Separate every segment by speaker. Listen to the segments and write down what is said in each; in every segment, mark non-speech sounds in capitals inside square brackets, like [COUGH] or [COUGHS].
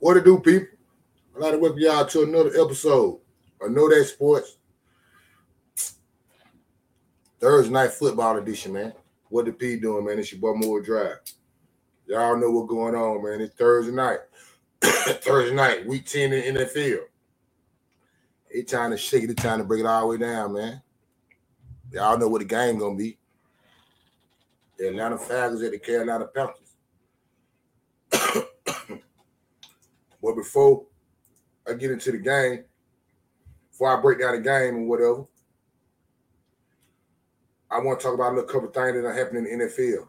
Speaker 1: What to do, people? I'd like to welcome y'all to another episode of Know That Sports. Thursday night football edition, man. What the P doing, man? It's your boy Moore Drive. Y'all know what's going on, man. It's Thursday night. [COUGHS] Thursday night, week 10 in the NFL. They trying to shake it, they trying to break it all the way down, man. Y'all know what the game gonna be. The Atlanta Falcons at the Carolina Panthers. But before I get into the game, before I break down the game and whatever, I want to talk about a little couple things that are happening in the NFL.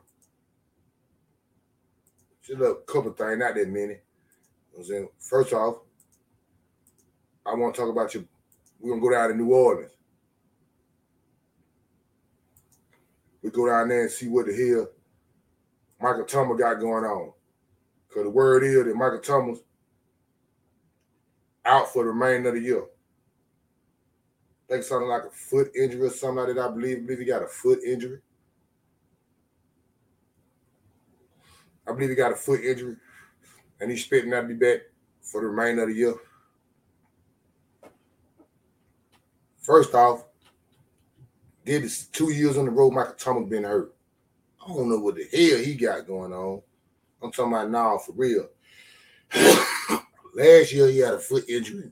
Speaker 1: Just a little couple things, not that many. I'm saying, first off, I want to talk about you. We're gonna go down to New Orleans. We go down there and see what the hell Michael Thomas got going on. Because the word is that Michael Thomas out for the remainder of the year. I think something like a foot injury or something like that. I believe, I believe he got a foot injury. I believe he got a foot injury, and he's expecting not to be back for the remainder of the year. First off, did this two years on the road, Michael Thomas been hurt. I don't know what the hell he got going on. I'm talking about now for real. Last year he had a foot injury.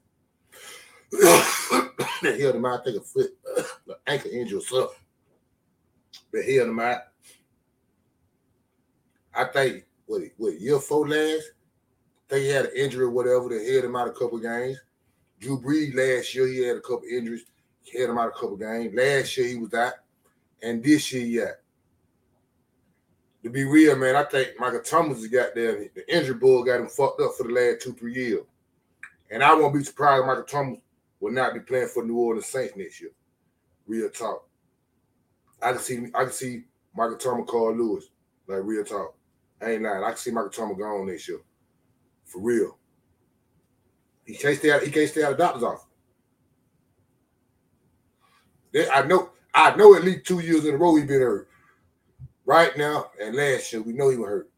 Speaker 1: that held him out, I think a foot, uh, ankle injury or something. But held him out. I think what what year four last, he had an injury or whatever that held him out a couple games. Drew Brees last year he had a couple injuries, held him out a couple games. Last year he was out, and this year yeah. To be real, man, I think Michael Thomas has got there. The injury bug got him fucked up for the last two, three years. And I won't be surprised if Michael Thomas will not be playing for New Orleans Saints next year. Real talk. I can see I can see Michael Thomas call Lewis. Like real talk. I ain't lying. I can see Michael Thomas gone next year. For real. He can't stay out, he can't stay out of doctor's office. I know I know at least two years in a row he been hurt. Right now and last year, we know he was hurt.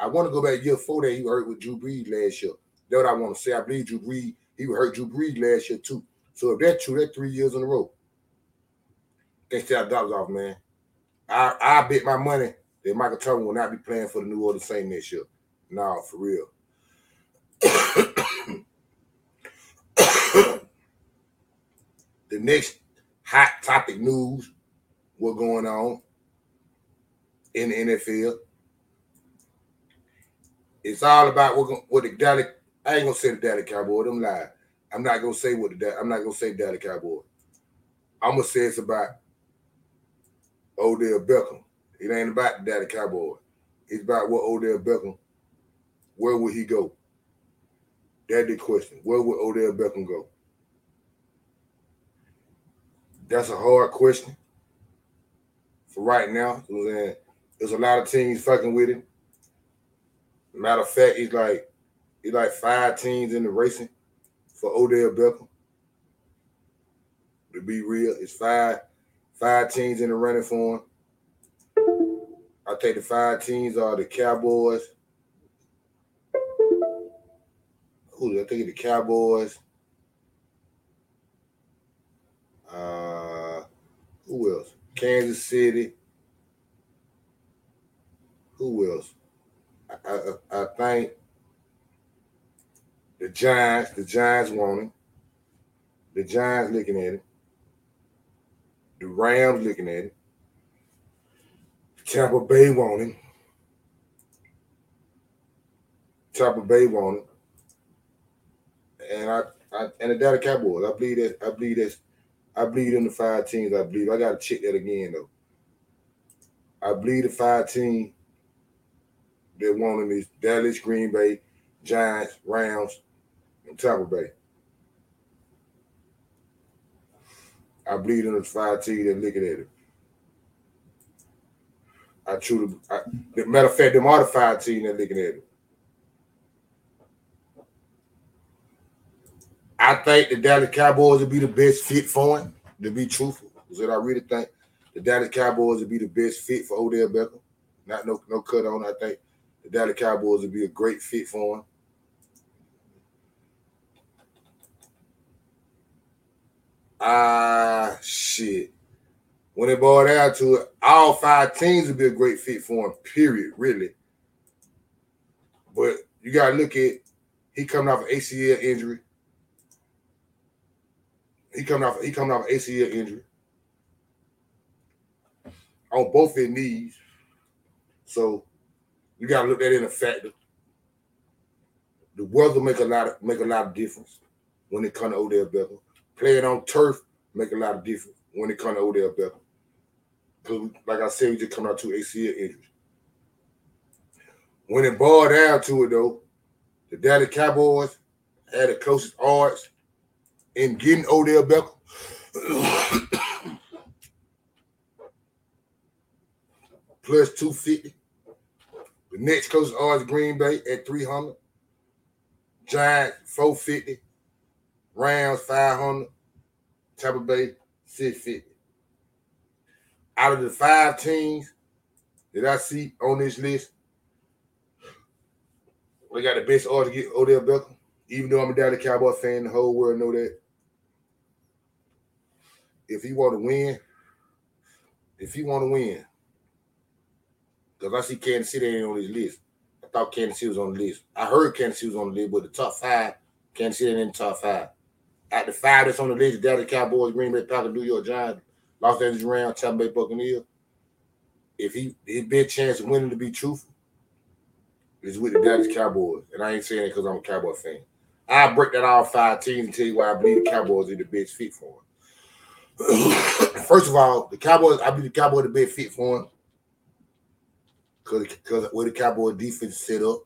Speaker 1: I want to go back year four that he was hurt with Drew Brees last year. That's what I want to say. I believe Drew Brees, he was hurt Drew Brees last year too. So if that's true, that's three years in a row. Can't stay dollars off, man. I I bet my money that Michael Thomas will not be playing for the New Orleans Saints next year. No, for real. [COUGHS] the next hot topic news, what going on in the NFL. It's all about what, what the Dallas. I ain't gonna say the Dallas Cowboy. Them lie. I'm not gonna say what the. I'm not gonna say Dallas Cowboy. I'm gonna say it's about Odell Beckham. It ain't about the Dallas Cowboy. It's about what Odell Beckham. Where would he go? That's the question. Where would Odell Beckham go? That's a hard question for right now. There's a lot of teams fucking with him. Matter of fact, he's like he's like five teams in the racing for Odell Beckham. To be real, it's five five teams in the running for him. I think the five teams are the Cowboys. Who I think the Cowboys. Uh, who else? Kansas City. Who else? I, I, I think the Giants. The Giants want him. The Giants looking at it. The Rams looking at it. Tampa Bay want him. Tampa Bay want him. And I, I and the Dallas Cowboys. I believe that I believe that I believe in the five teams. I believe. I gotta check that again though. I believe the five teams that want him is Dallas, Green Bay, Giants, Rams, and Tampa Bay. I believe in the five teams that looking at it. I I, the matter of fact, them are the five teams that looking at it. I think the Dallas Cowboys would be the best fit for him, to be truthful. Is what I really think. The Dallas Cowboys would be the best fit for Odell Beckham. Not no no cut on. I think the Dallas Cowboys would be a great fit for him. Ah, shit. When it boiled down to it, all five teams would be a great fit for him, period, really. But you got to look at he coming off an ACL injury. He coming off he coming off an ACL injury on both his knees. So you gotta look at it in a factor. The weather make a lot of make a lot of difference when it comes to Odell Beckham. Playing on turf make a lot of difference when it comes to Odell Beckham. Because like I said, we just coming out to ACL injuries. When it boiled down to it though, the Dallas Cowboys had the closest odds in getting Odell Beckham. [COUGHS] Plus 250. The next closest odds Green Bay at 300. Giants 450. Rams 500. Tampa Bay 650. Out of the five teams that I see on this list, we got the best odds to get Odell Beckham. Even though I'm a Dallas Cowboy fan, the whole world know that. If he want to win, if he want to win, because I see Kansas City ain't on his list. I thought Kansas City was on the list. I heard Kansas City was on the list, but the top five, Kansas City ain't in the top five. At the five that's on the list, Dallas Cowboys, Green Bay Packers, New York Giants, Los Angeles Rams, Tampa Bay Buccaneers. If he his big chance of winning to be truthful is with the Dallas Cowboys, and I ain't saying it because I'm a Cowboy fan. I break that all five teams and tell you why I believe the Cowboys are the best fit for him. [COUGHS] First of all, the Cowboys, I believe the Cowboys are the best fit for him because because where the Cowboy defense set up.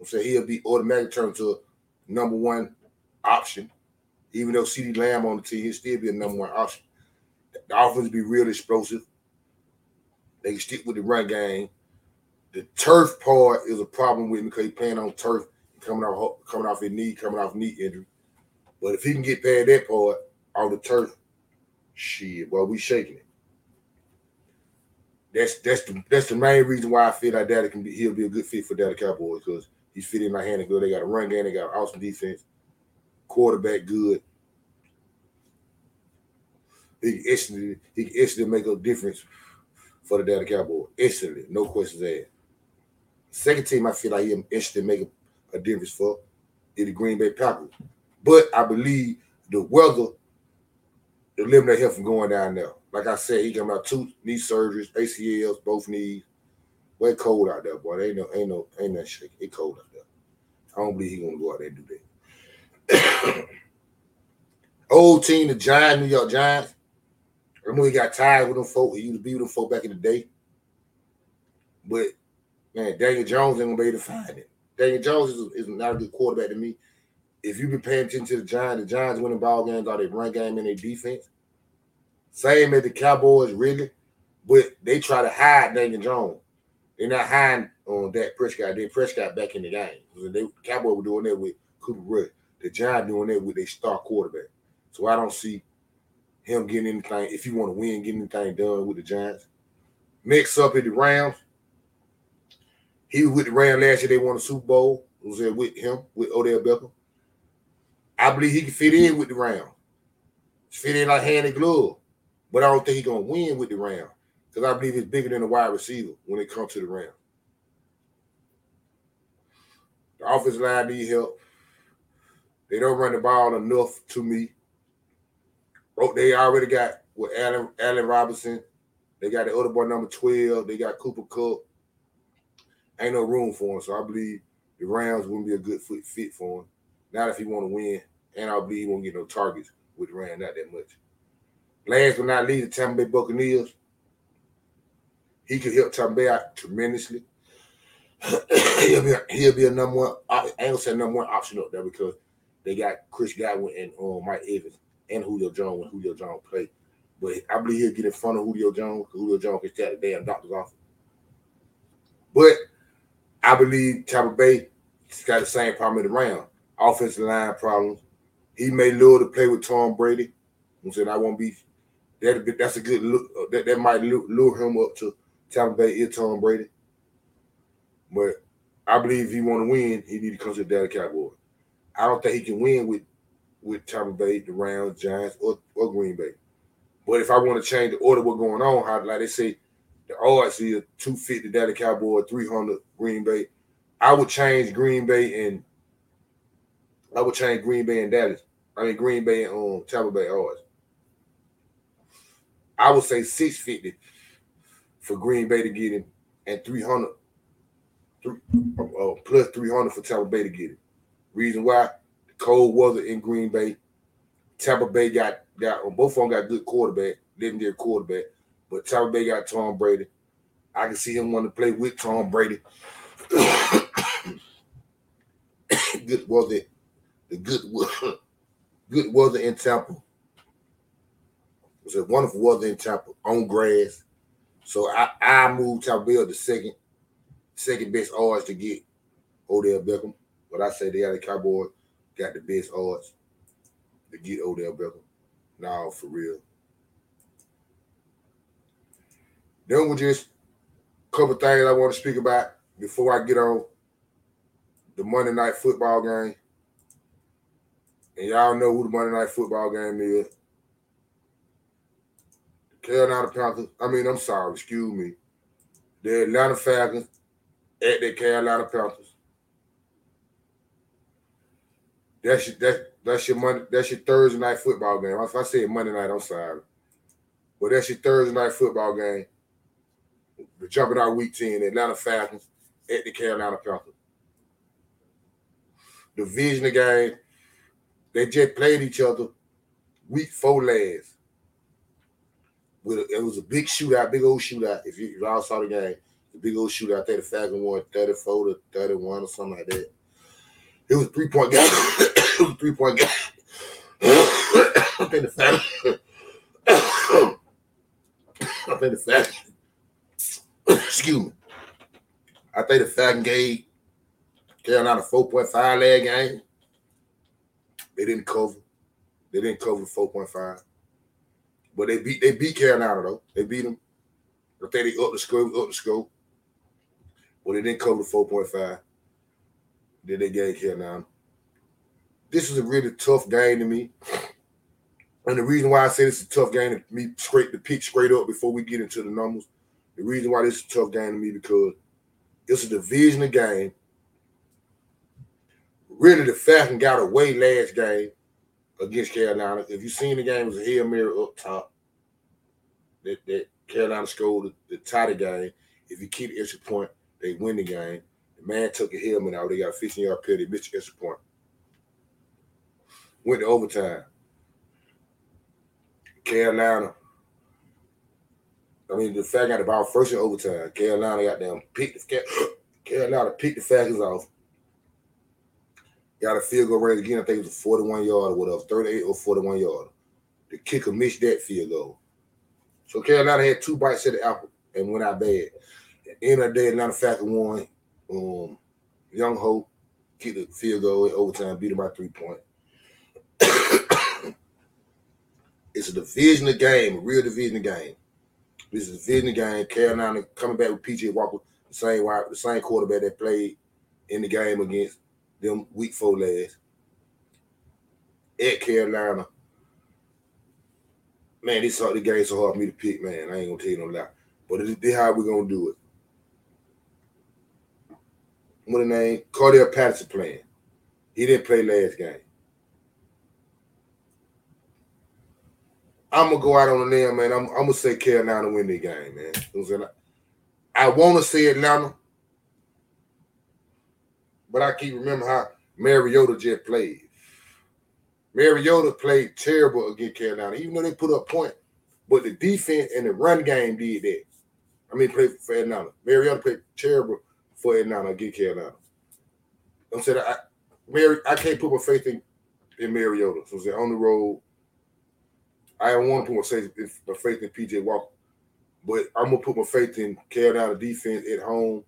Speaker 1: I'm saying he'll be automatically turned to number one option. Even though CeeDee Lamb on the team, he'll still be a number one option. The offense be real explosive. They stick with the run game. The turf part is a problem with him because he's playing on turf, coming off coming off his knee, coming off knee injury. But if he can get past that part, all the turf, shit, well, we shaking it that's that's the that's the main reason why I feel like Daddy can be he'll be a good fit for Daddy Cowboys because he's fitting my hand and good. They got a run game, they got an awesome defense, quarterback good. He can instantly he can instantly make a difference for the Daddy Cowboys. Instantly, no questions asked. Second team, I feel like he instantly make a, a difference for is the Green Bay Packers. But I believe the weather eliminate him from going down there. Like I said, he come out two knee surgeries, ACLs, both knees. Way cold out there, boy. Ain't no, ain't no, ain't no shake. It cold out there. I don't believe he gonna go out there and do that. [COUGHS] Old team, the Giants, New York Giants. Know he got tired with them folk. He used to be with them folk back in the day. But man, Daniel Jones ain't gonna be able to find it. Daniel Jones is, is not a good quarterback to me. If you've been paying attention to the Giants, the Giants winning ball games are their run game and their defense. Same as the Cowboys, really, but they try to hide Daniel Jones. They're not hiding on Dak Prescott. Dak Prescott back in the game. They, the Cowboys were doing that with Cooper Rush. The Giants doing that with their star quarterback. So I don't see him getting anything. If you want to win, getting anything done with the Giants. Mix up at the Rams. He was with the Rams last year. They won the Super Bowl. was there with him with Odell Beckham. I believe he can fit in with the Rams. Fit in like hand and glove. But I don't think he's gonna win with the Ram because I believe he's bigger than a wide receiver when it comes to the Ram. The offensive line need help. They don't run the ball enough to me. Oh, they already got with Allen, Allen Robinson. They got the other boy number 12. They got Cooper Kupp. Ain't no room for him. So I believe the Rams wouldn't be a good fit for him. Not if he want to win. And I believe he won't get no targets with the Rams, not that much. Last but not least, the Tampa Bay Buccaneers. He could help Tampa Bay out tremendously. [CLEARS THROAT] he'll be he'll be a number one. I ain't gonna say number one option up there because they got Chris Godwin and um, Mike Evans and Julio Jones when Julio Jones play. But I believe he'll get in front of Julio Jones because Julio Jones can stay the damn doctor's office. But I believe Tampa Bay got the same problem in the round. Offensive line problems. He may lure to play with Tom Brady. I'm saying I won't be that that's a good look. Uh, that that might lure him up to Tampa Bay is Tom Brady. But I believe if he want to win, he need to come to the Dallas Cowboys. I don't think he can win with with Tampa Bay, the Rams, Giants, or, or Green Bay. But if I want to change the order what's going on, how like they say the odds is 250 Dallas Cowboy, 300 Green Bay. I would change Green Bay and I would change Green Bay and Dallas. I mean Green Bay and um, Tampa Bay odds. I would say 650 for Green Bay to get him and 300 three, uh, plus 300 for Tampa Bay to get it. Reason why the cold weather in Green Bay, Tampa Bay got got both of them got good quarterback, legendary quarterback, but Tampa Bay got Tom Brady. I can see him want to play with Tom Brady. [COUGHS] good weather, the good [COUGHS] good weather in Tampa. It's a wonderful weather in Tampa on grass. So I, I moved Tampa Bay to second second best odds to get Odell Beckham. But I say the other Cowboys got the best odds to get Odell Beckham. Now for real. Then we just a couple things I want to speak about before I get on the Monday night football game. And y'all know who the Monday night football game is. Carolina Panthers. I mean, I'm sorry, excuse me. The Atlanta Falcons at the Carolina Panthers. That's your, that, that's your Monday, that's your Thursday night football game. If I say Monday night, I'm sorry. But that's your Thursday night football game. The jumping out week 10, Atlanta Falcons at the Carolina Panthers. Division of game. They just played each other week four last. With it was a big shootout, big old shootout. If you, if y'all saw the game, the big old shootout there, the Falcon won 34 to 31 or something like that. It was three point game. [COUGHS] it was three point game. [COUGHS] I think the Falcon. [COUGHS] I think the Falcon. Excuse me. I think the Falcon gave Carolina 4.5 leg game. They didn't cover. They didn't cover 4.5. But they beat they beat Carolina though. They beat them. I think they up the scope, up the scope. But they didn't cover the 4.5. Then they gave Carolina. This was a really tough game to me. And the reason why I say this is a tough game to me, straight to pick straight up before we get into the numbers. The reason why this is a tough game to me because it's a division game. Really, the Falcon got away last game against Carolina. If you seen the game, it was a Hail Mary up top. That, that Carolina scored the, the tie the game. If you keep the extra point, they win the game. The man took a helmet out. They got 15 yard penalty, missed extra point. Went to overtime. Carolina. I mean, the fact got the ball first in overtime. Carolina got them picked the [CLEARS THROAT] Carolina picked the Falcons off. Got a field goal range again. I think it was a 41 yard or whatever, 38 or 41 yard. The kicker missed that field goal. So Carolina had two bites at the apple and went out bad. At the end of the day, Atlanta Falcons won. Um, Younghoe kicked the field goal in overtime, beat him by three points. [COUGHS] it's a division game, a real division game. This is a division game. Carolina coming back with PJ Walker, the same the same quarterback that played in the game against them week four last. At Carolina. Man, this the game so hard for me to pick, man. I ain't gonna tell you no lie. But this, how we gonna do it. What the name? Cordarrelle Patterson playing. He didn't play last game. I'm gonna go out on a limb, man. I'm, I'm gonna say Carolina win the game, man. I want to say Atlanta, but I keep remember how Mariota just played. Mariota played terrible against Carolina, even though they put up point. But the defense and the run game did that. I mean, played for Atlanta. Mariota played terrible for Atlanta against Carolina. I'm saying I, Mary, I can't put my faith in, in Mariota. So I'm saying on the road, I don't want to put my faith, my faith in PJ Walker, but I'm gonna put my faith in Carolina defense at home.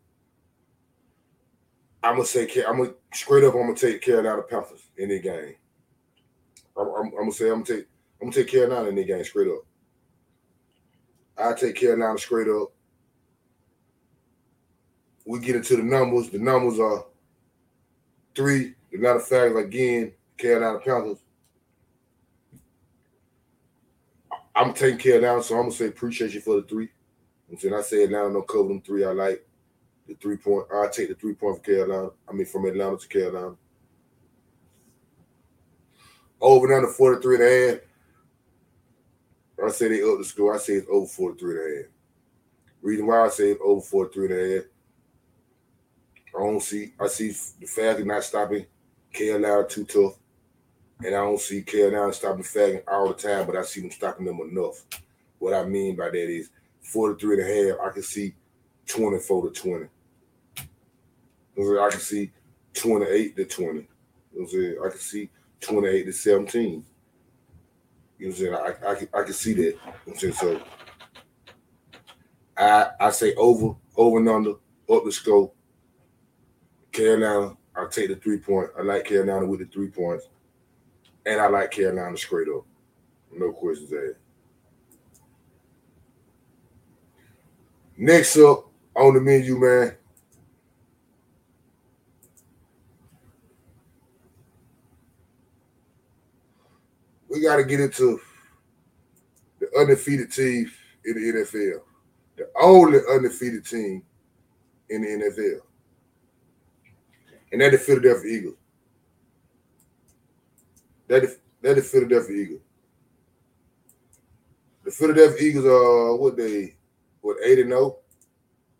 Speaker 1: I'm gonna say I'm gonna straight up. I'm gonna take Carolina Panthers in the game. I'm, I'm, I'm gonna say I'm gonna take I'm gonna take Carolina in the game straight up. I take Carolina straight up. We get into the numbers. The numbers are three. The matter of fact, again, Carolina Panthers. I'm taking Carolina, so I'm gonna say appreciate you for the three. I'm saying I say Atlanta no cover them three. I like the three point. I take the three point for Carolina. I mean from Atlanta to Carolina. Over and under 43 and a half. I say they up the score. I say it's over 43 and a half. Reason why I say it's over 43 and a half. I don't see I see the Falcons not stopping Carolina too tough. And I don't see Carolina stopping Falcons all the time, but I see them stopping them enough. What I mean by that is 43 and a half, I can see 24 to 20. I can see 28 to 20. I can see 28 to 17. You know what I'm saying? I, I, can, I can see that. You know I'm saying? So I I say over, over and under, up the scope. Carolina, I'll take the three point. I like Carolina with the three points. And I like Carolina straight up. No questions asked. Next up on the menu, man. We got to get into the undefeated team in the NFL. The only undefeated team in the NFL. And that's the Philadelphia Eagles. That that the Philadelphia Eagles. The Philadelphia Eagles are what they what eight and zero.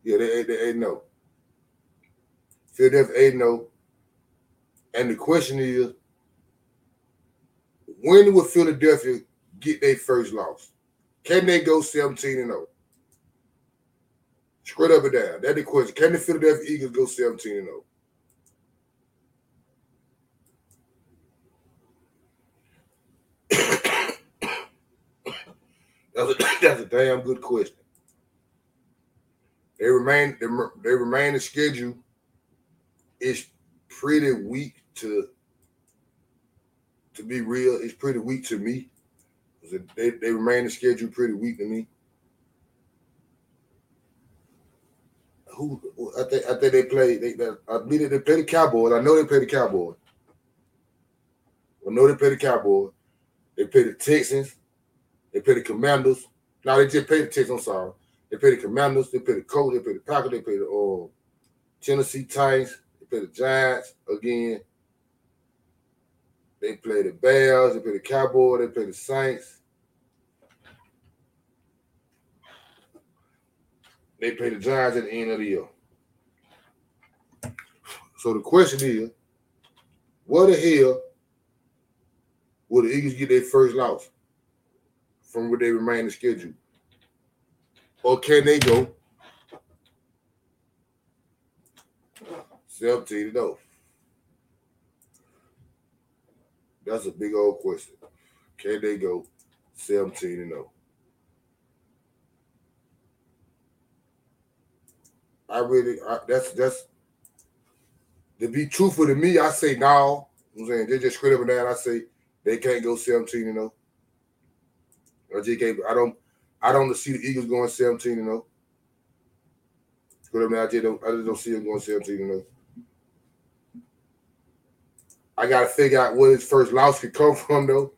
Speaker 1: Yeah, they eight they eight and zero. Philadelphia eight and zero. And the question is, when will Philadelphia get their first loss? Can they go 17 and 0? Straight up and down. That's the question. Can the Philadelphia Eagles go 17 and 0? [COUGHS] That's a, [COUGHS] that's a damn good question. They remain they, they remain the schedule is pretty weak to to be real. It's pretty weak to me. They, they remain the schedule pretty weak to me. Who I think I think they play. They, they I believe they play the Cowboys. I know they play the Cowboys. I know they play the Cowboys. They play the Texans. They play the Commanders. Now they just play the Texans. I'm sorry. They play the Commanders. They play the Colts. They play the Packers. They play the uh, Tennessee Titans. They play the Giants again. They play the Bears. They play the Cowboys. They play the Saints. They play the Giants at the end of the year. So the question is, what the hell will the Eagles get their first loss? from where they remain the schedule? Or can they go 17 to 0? That's a big old question. Can they go 17 and 0? I really I, that's that's to be truthful to me, I say no. I'm saying they just straight up and down. I say they can't go 17 and 0. I just gave, I don't I don't see the Eagles going 17 and 0. But I mean, I just don't I just don't see them going 17 and 0. I gotta figure out where his first loss could come from though.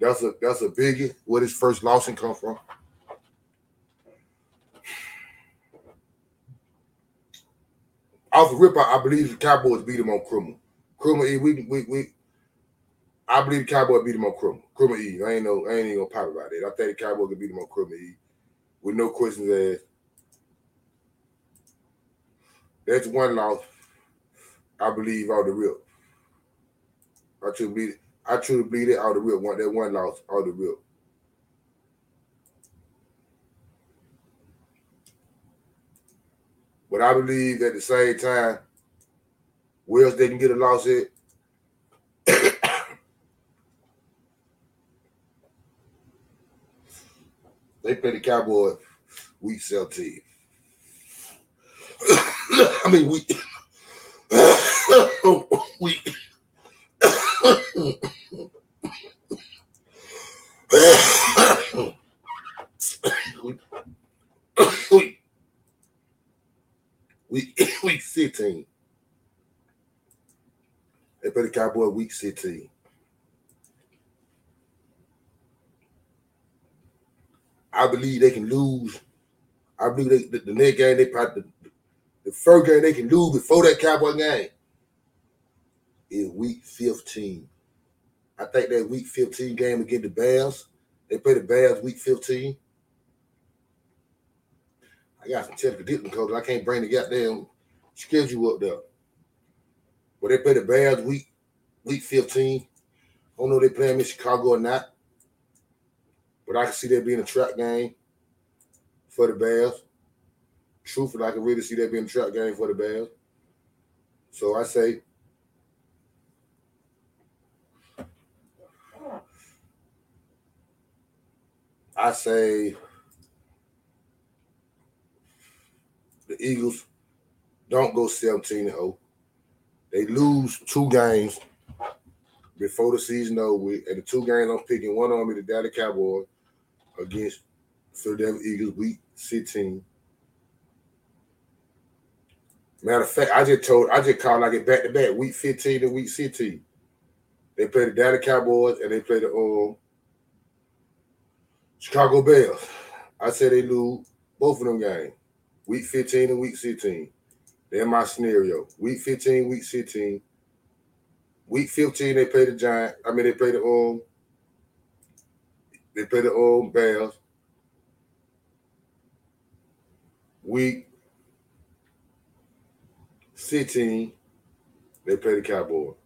Speaker 1: That's a that's a biggie. Where his first loss can come from. Off the rip, I, I believe the Cowboys beat him on criminal. Criminal, we we we I believe the Cowboy beat him on Chroma. Chroma E. I ain't no, I ain't even gonna pop about it. I think the Cowboy could beat him on Chroma E. With no questions asked. That's one loss. I believe all the real. I truly believe it. I truly believe it all the real one. That one loss, all the real. But I believe at the same time, they can get a loss at, [COUGHS] They play the Cowboys week 17. [COUGHS] I mean, we [COUGHS] we we [COUGHS] week 16. They play the Cowboy week 16. I believe they can lose. I believe they, the, the next game they probably the, the first game they can lose before that Cowboy game is week 15. I think that week 15 game against the Bears, they play the Bears week 15. I got some technical difficulties. I can't bring the goddamn schedule up there. But they play the Bears week week 15. I don't know if they playing in Chicago or not. But I can see that being a trap game for the Bears. Truthfully, I can really see that being a trap game for the Bears. So I say I say the Eagles don't go 17 0. They lose two games before the season over. And the two games I'm picking, one on me, the Dallas Cowboys against Philadelphia Eagles week 16. Matter of fact, I just told, I just called like it back to back, week 15 and week 16. They play the Dallas Cowboys and they play the um Chicago Bears. I said they lose both of them games. Week 15 and week 16. They're my scenario. Week 15, week 16. Week 15, they play the Giant. I mean, they play the um, they play the um Bears. Week 16, they play the Cowboys.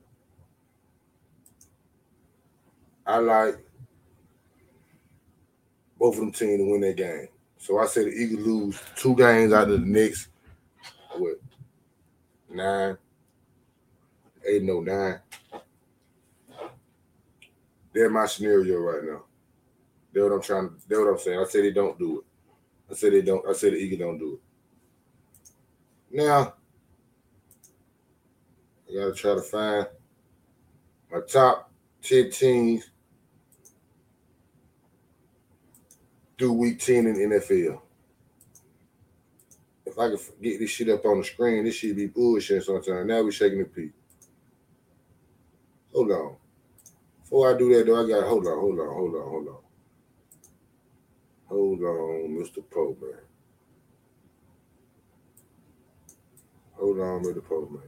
Speaker 1: I like both of them teams to win that game. So I say the Eagles lose two games out of the next what nine, eight, no nine. They're my scenario right now. They're what I'm trying. They're what I'm saying. I say they don't do it. I say they don't. I say the Eagles don't do it. Now I gotta try to find my top ten teams through week 10 in NFL. If I could get this shit up on the screen, this should be bullshit sometimes. Now we're shaking the peak. Hold on. Before I do that, though, I got hold on, hold on, hold on, hold on. Hold on, Mr. Man. Hold on, Mr. Man.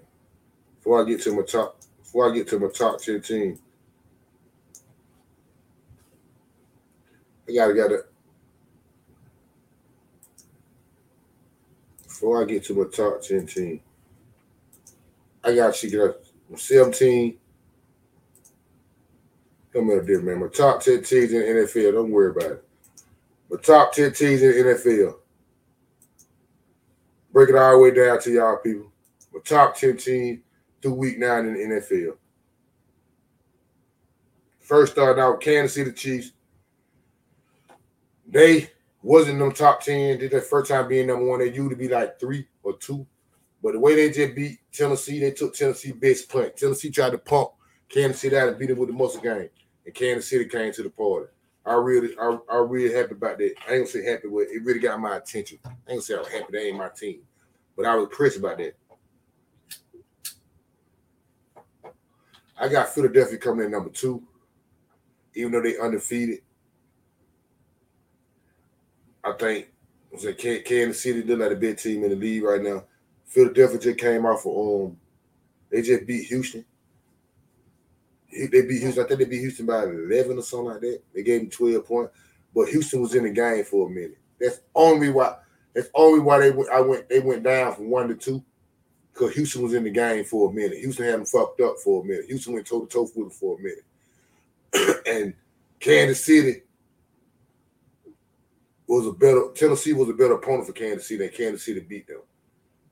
Speaker 1: Before I get to my top, before I get to my top 10 team, I gotta gotta before I get to my top 10 team, I got you got 17. Come here, dear man. My top 10 teams in NFL. Don't worry about it. My top 10 teams in NFL. Break it all the way down to y'all people. My top 10 teams through week nine in the NFL. First starting out Kansas City Chiefs. They wasn't them top 10. Did that first time being number one. They to be like three or two. But the way they just beat Tennessee, they took Tennessee best punt. Tennessee tried to pump Kansas City out and beat them with the muscle game. And Kansas City came to the party. I really, I, I really happy about that. I ain't gonna say happy with it. really got my attention. I ain't gonna say I was happy that ain't my team. But I was impressed about that. I got Philadelphia coming in number two, even though they undefeated. I think was it Kansas City look like a big team in the league right now. Philadelphia just came off of um, they just beat Houston. They beat Houston. I think they beat Houston by eleven or something like that. They gave them twelve points, but Houston was in the game for a minute. That's only why. That's only why they went. I went. They went down from one to two because Houston was in the game for a minute. Houston had them fucked up for a minute. Houston went toe to toe with for a minute, [CLEARS THROAT] and Kansas City was a better Tennessee was a better opponent for Kansas City than Kansas City beat them.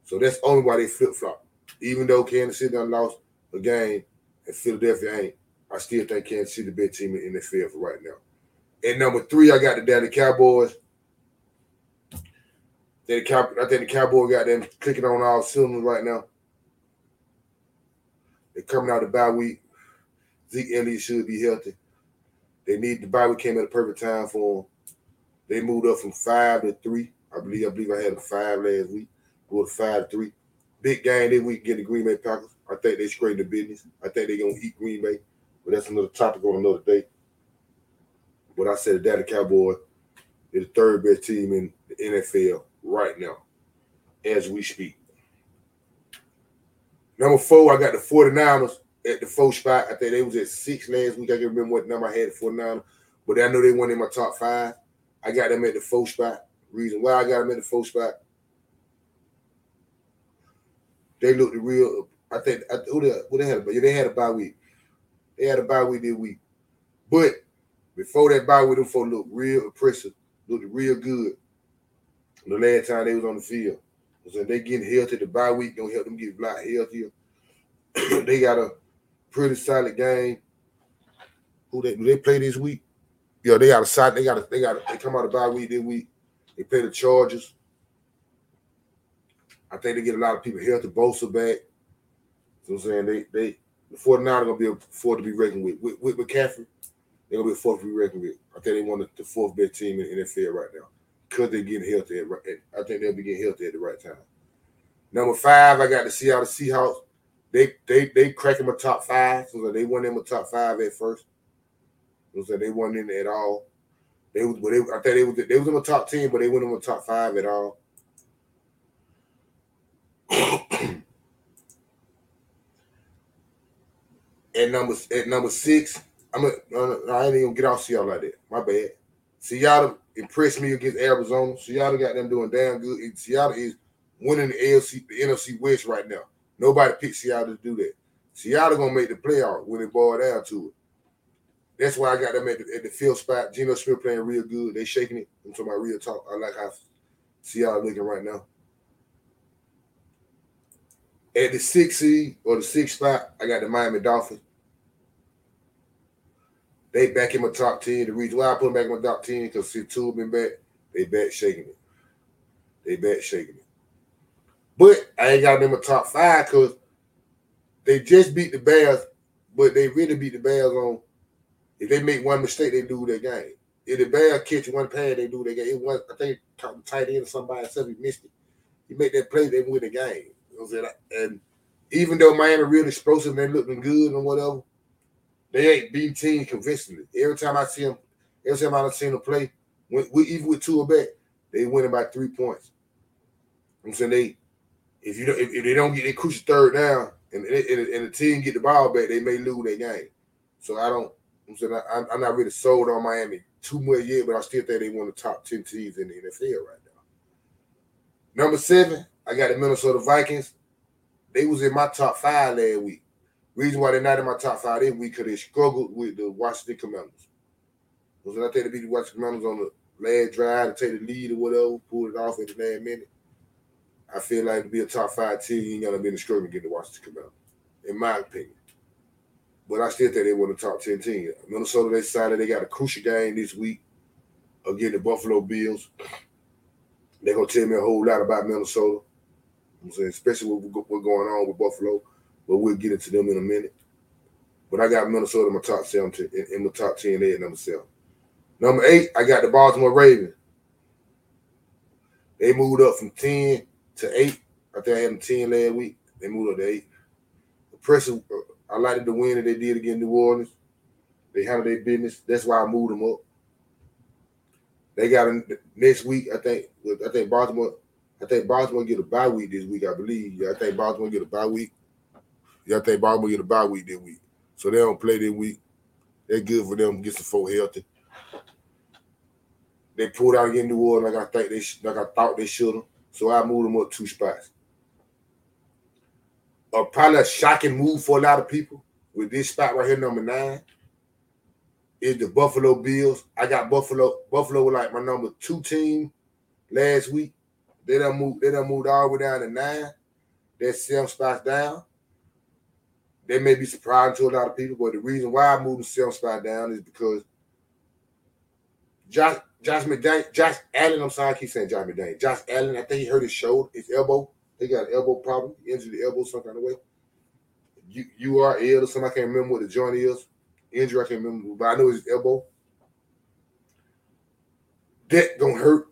Speaker 1: So that's only why they flip flop. Even though Kansas City done lost a game and Philadelphia ain't, I still think Kansas City the best team in the NFL for right now. And number three, I got the Dallas Cowboys. Then the Cow- I think the Cowboys got them clicking on all cylinders right now. They're coming out the bye week. Zeke Elliott should be healthy. They need the bye week came at a perfect time for them. They moved up from five to three. I believe I believe I had a five last week. Go to five to three. Big game this week get the Green Bay Packers. I think they straighten the business. I think they're gonna eat Green Bay. But that's another topic on another day. But I said that the Cowboy, They're the third best team in the NFL right now, as we speak. Number four, I got the 49ers at the four spot. I think they was at six last week. I can remember what number I had for 49ers, but I know they went in my top five. I got them at the four spot. Reason why I got them at the four spot. They looked real. I think I, who they, who they had, but yeah, they had a bye week. They had a bye week this week, but before that bye week, them folks looked real impressive, looked real good. The last time they was on the field, so they getting healthy. The bye week gonna help them get a lot healthier. [CLEARS THROAT] they got a pretty solid game. Who they do they play this week? Yeah, they got a side. They got a, they got a, they come out of bye week this week. They play the Chargers. I think they get a lot of people here healthy. Bosa back. So I'm saying they they the 49 are gonna be a fourth to be reckoned with. With, with McCaffrey, they're gonna be a fourth to be reckoned with. I think they want the fourth best team in the NFL right now. Because they're getting healthy. At, I think they'll be getting healthy at the right time. Number five, I got the Seattle Seahawks. They they they cracking my top five. So they won them a top five at first. So they weren't in at all. They was, but they, I think they was they was in the top ten, but they weren't in the top five at all. [COUGHS] at number at number six, I'm a, I ain't even get off Seattle like that. My bad. Seattle impressed me against Arizona. Seattle got them doing damn good. Seattle is winning the AFC, the NFC West right now. Nobody picked Seattle to do that. Seattle gonna make the playoff when it boil down to it. That's why I got them at the, at the field spot. Geno Smith playing real good. They shaking it. I'm talking about real talk. I like how Seattle looking right now. At the six seed or the sixth spot, I got the Miami Dolphins. They back in my top 10. The reason why I put them back in my top 10 because see two of them back, they back shaking it. They back shaking it. But I ain't got them in my top five because they just beat the Bears, but they really beat the Bears on if they make one mistake, they do their game. If the Bears catch one pass, they do their game. It was I think tight end or somebody said he missed it. He made that play, they win the game. You know I'm? And even though Miami really explosive and looking good and whatever, they ain't beating teams convincingly. Every time I see them, every time I've seen them play, when, we, even with Tua back, they win by three points. I'm saying they, if you don't, if, if they don't get their crucial third down and, and, and the team get the ball back, they may lose their game. So I don't, I'm saying I, am not really sold on Miami too much yet, but I still think they of the top ten teams in the NFL right now. Number seven, I got the Minnesota Vikings. They was in my top five last week. Reason why they're not in my top five this week because they struggled with the Washington Commanders. Was I think they beat the Washington Commanders on the last drive to take the lead or whatever, pull it off at the last minute. I feel like to be a top five team, you ain't gonna be in the struggle against the Washington Commanders, in my opinion. But I still think they won the top 10 team. Minnesota, they decided they got a crucial game this week against the Buffalo Bills. They're going to tell me a whole lot about Minnesota. I'm saying, especially what, what's going on with Buffalo. But we'll get into them in a minute. But I got Minnesota in my top seven, in, my top 10 there at number seven. Number eight, I got the Baltimore Ravens. They moved up from 10 to 8. I think I had them 10 last week. They moved up to 8. Impressive, I liked the win that they did against New Orleans. They handled their business. That's why I moved them up. They got a, next week. I think. I think Baltimore. I think Baltimore get a bye week this week. I believe. I think Baltimore get a bye week. Yeah, I think Baltimore get a bye week this week. So they don't play this week. They're good for them. Get some folk healthy. They pulled out against New Orleans like I think they like I thought they should have. So I moved them up two spots probably a shocking move for a lot of people with this spot right here, number nine, is the Buffalo Bills. I got Buffalo. Buffalo was like my number two team last week. They done moved. They done moved all the way down to nine. They're seven spots down. They may be surprising to a lot of people, but the reason why I moved the seven spot down is because Josh Josh McDaniel, Josh Allen. I'm sorry, I keep saying Josh McDaniel. Josh Allen. I think he hurt his shoulder, his elbow. They got an elbow problem, injured the elbow some kind of way. You you are ill or something. I can't remember what the joint is. Injury, I can't remember, but I know it's elbow. That gonna hurt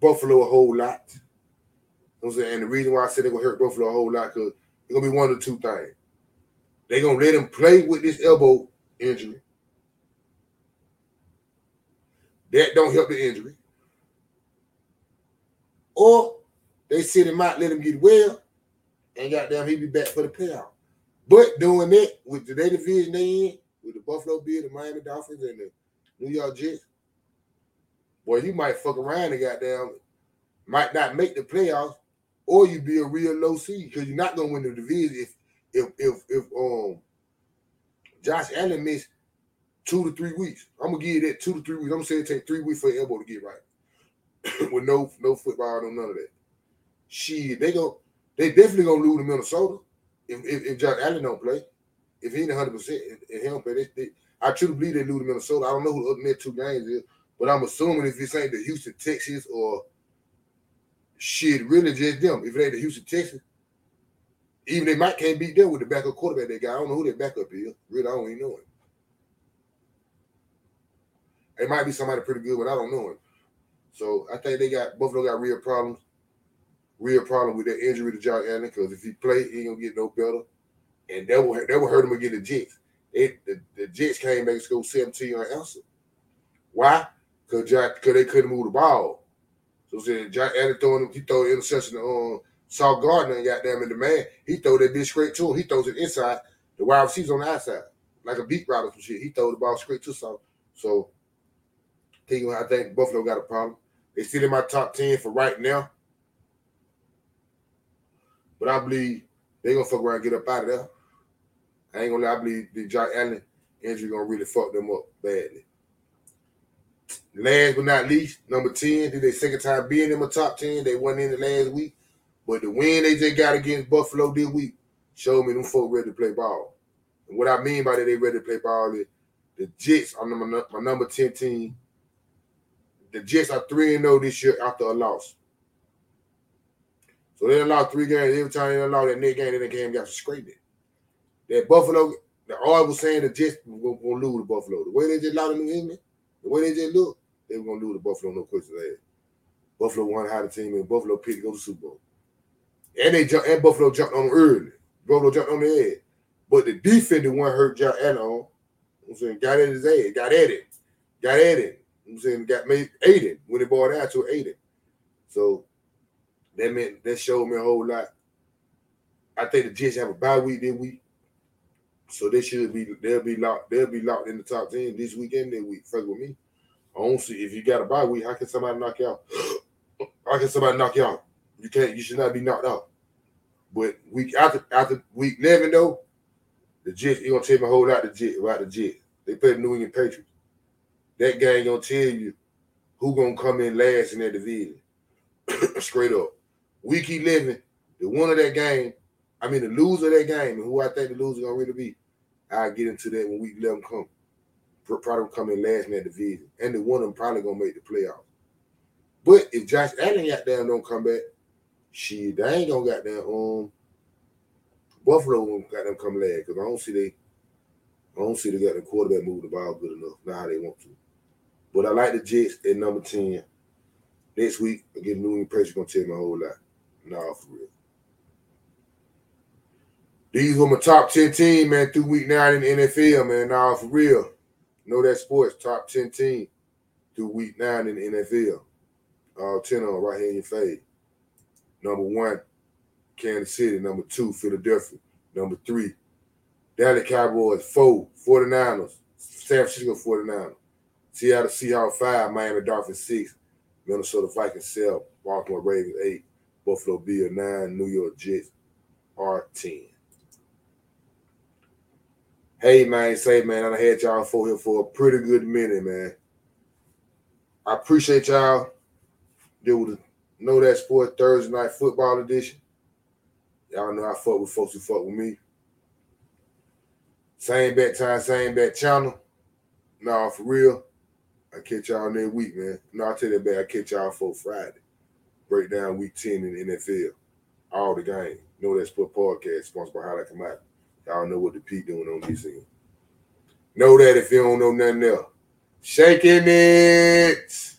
Speaker 1: Buffalo a whole lot. You know I'm saying? And the reason why I said they're gonna hurt Buffalo a whole lot, because it's gonna be one of the two things. They're gonna let him play with this elbow injury. That don't help the injury. or they sit him out, let him get well, and goddamn he be back for the payout. But doing that with the division they in, with the Buffalo Bills, the Miami Dolphins, and the New York Jets, boy, you might fuck around and goddamn might not make the playoffs, or you be a real low seed because you're not gonna win the division if if if if um Josh Allen missed two to three weeks. I'm gonna give you that two to three weeks. I'm gonna say it take three weeks for elbow to get right. [COUGHS] With no no football, no none of that. Shit, they go they definitely gonna lose to Minnesota if if, if Josh Allen don't play. If he ain't 100 percent if he don't play, they, they, I truly believe they lose to Minnesota. I don't know who the other net two games is, but I'm assuming if this ain't the Houston Texans or shit, really just them. If it ain't the Houston Texans, even they might can't beat them with the backup quarterback they got. I don't know who their backup is. Really, I don't even know him. It might be somebody pretty good, but I don't know him. So I think they got Buffalo got real problems, real problem with that injury to Josh Allen. Because if he play, he ain't gonna get no better, and that will that will hurt him against the Jets. It, the, the Jets came back to score 17 on answer. Why? Because because they couldn't move the ball. So said Josh Allen throwing he throw the interception on um, Sauce Gardner and got them in the man. He throw that bitch straight to him. He throws it inside. The wide receiver's on the outside, like a beat or some shit. He throw the ball straight to Sauce. So I think Buffalo got a problem. They still in my top 10 for right now. But I believe they gonna fuck around and get up out of there. I ain't gonna lie, I believe the Josh Allen injury gonna really fuck them up badly. Last but not least, number 10, did they second time being in my top 10. They wasn't in the last week. But the win they just got against Buffalo this week showed me them folk ready to play ball. And what I mean by that they ready to play ball is the Jets are my, my number 10 team the Jets are 3 0 this year after a loss. So they lost three games. Every time they lost that next game, then the game got scraped. It. That Buffalo, the all was saying the Jets were going to lose to Buffalo. The way they just to New England, the way they just look, they were going to lose to Buffalo, no question asked. Buffalo won high the team, and Buffalo picked to go to Super Bowl. And they jumped, and Buffalo jumped on early. Buffalo jumped on the head. But the defender one hurt John Allen I'm saying, got at his head, got at it, got at it. I'm saying got made Aiden when it bought out to Aiden. So that meant that showed me a whole lot. I think the Jets have a bye week this week. So they should be they'll be locked, they'll be locked in the top 10 this weekend, that week. Fuck with me. I don't see if you got a bye week, how can somebody knock you out? [GASPS] how can somebody knock you out? You can't, you should not be knocked out. But week after after week 11 though, the Jets, you're gonna tell me a whole lot the Jets about the Jets. They play the New England Patriots that game gonna tell you who gonna come in last in that division. [COUGHS] Straight up. Week 11, the one of that game, I mean the loser of that game, and who I think the loser gonna really be, I'll get into that when week 11 come. Probably come in last in that division. And the one of them probably gonna make the playoffs. But if Josh Allen got down don't come back, shit, they ain't gonna got down um Buffalo got them come last because I don't see they I don't see they got the quarterback move the ball good enough. Not how they want to. But I like the Jets at number 10. Next week, again, New England Patriots to tell me a whole lot. Nah, for real. These were my top 10 team, man, through week nine in the NFL, man. Nah, for real. Know that sports, top 10 team through week nine in the NFL. All 10 on right here in your face. Number one, Kansas City. Number two, Philadelphia. Number three, Dallas Cowboys. Four, 49ers. San Francisco 49ers. Seattle Seahawks five, Miami Dolphins six, Minnesota Vikings seven, Baltimore Ravens eight, Buffalo Bill nine, New York Jets are ten. Hey man, say man, I had y'all for here for a pretty good minute, man. I appreciate y'all. Deal with the Know That Sport Thursday night football edition. Y'all know I fuck with folks who fuck with me. Same bet time, same bet channel. Nah, for real. I catch y'all next week, man. No, I'll tell you that bad. I catch y'all for Friday. Break down week 10 in the NFL. All the game. Know that sport podcast sponsored by Highlight Commodity. Y'all know what the P doing on this end. Know that if you don't know nothing else. Shaking it.